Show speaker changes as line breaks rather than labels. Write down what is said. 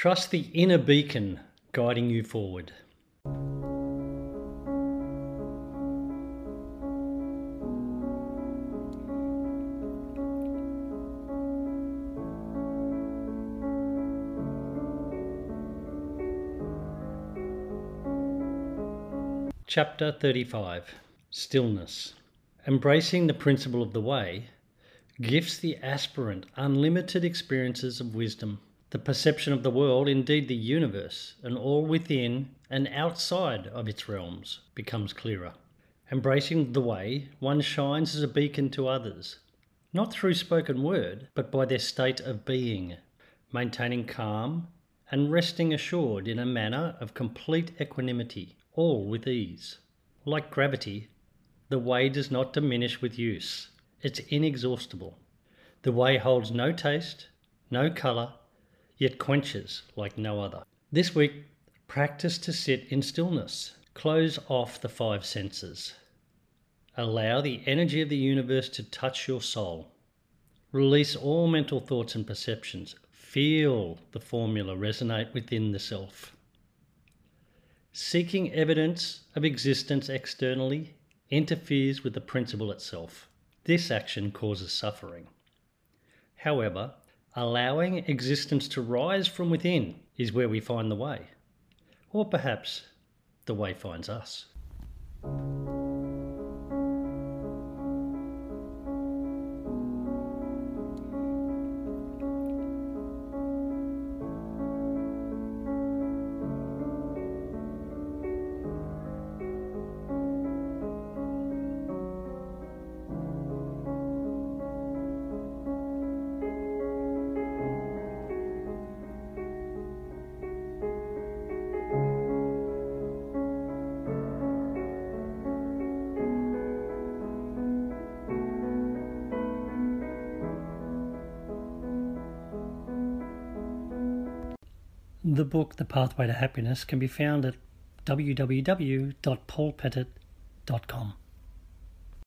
Trust the inner beacon guiding you forward. Chapter 35 Stillness. Embracing the principle of the way gives the aspirant unlimited experiences of wisdom, the perception of the world, indeed the universe, and all within and outside of its realms becomes clearer. Embracing the way, one shines as a beacon to others, not through spoken word, but by their state of being, maintaining calm and resting assured in a manner of complete equanimity all with ease. Like gravity, the way does not diminish with use. It's inexhaustible. The way holds no taste, no colour, yet quenches like no other. This week, practice to sit in stillness. Close off the five senses. Allow the energy of the universe to touch your soul. Release all mental thoughts and perceptions. Feel the formula resonate within the self. Seeking evidence of existence externally interferes with the principle itself. This action causes suffering. However, allowing existence to rise from within is where we find the way. Or perhaps the way finds us. The book, The Pathway to Happiness, can be found at www.paulpettit.com.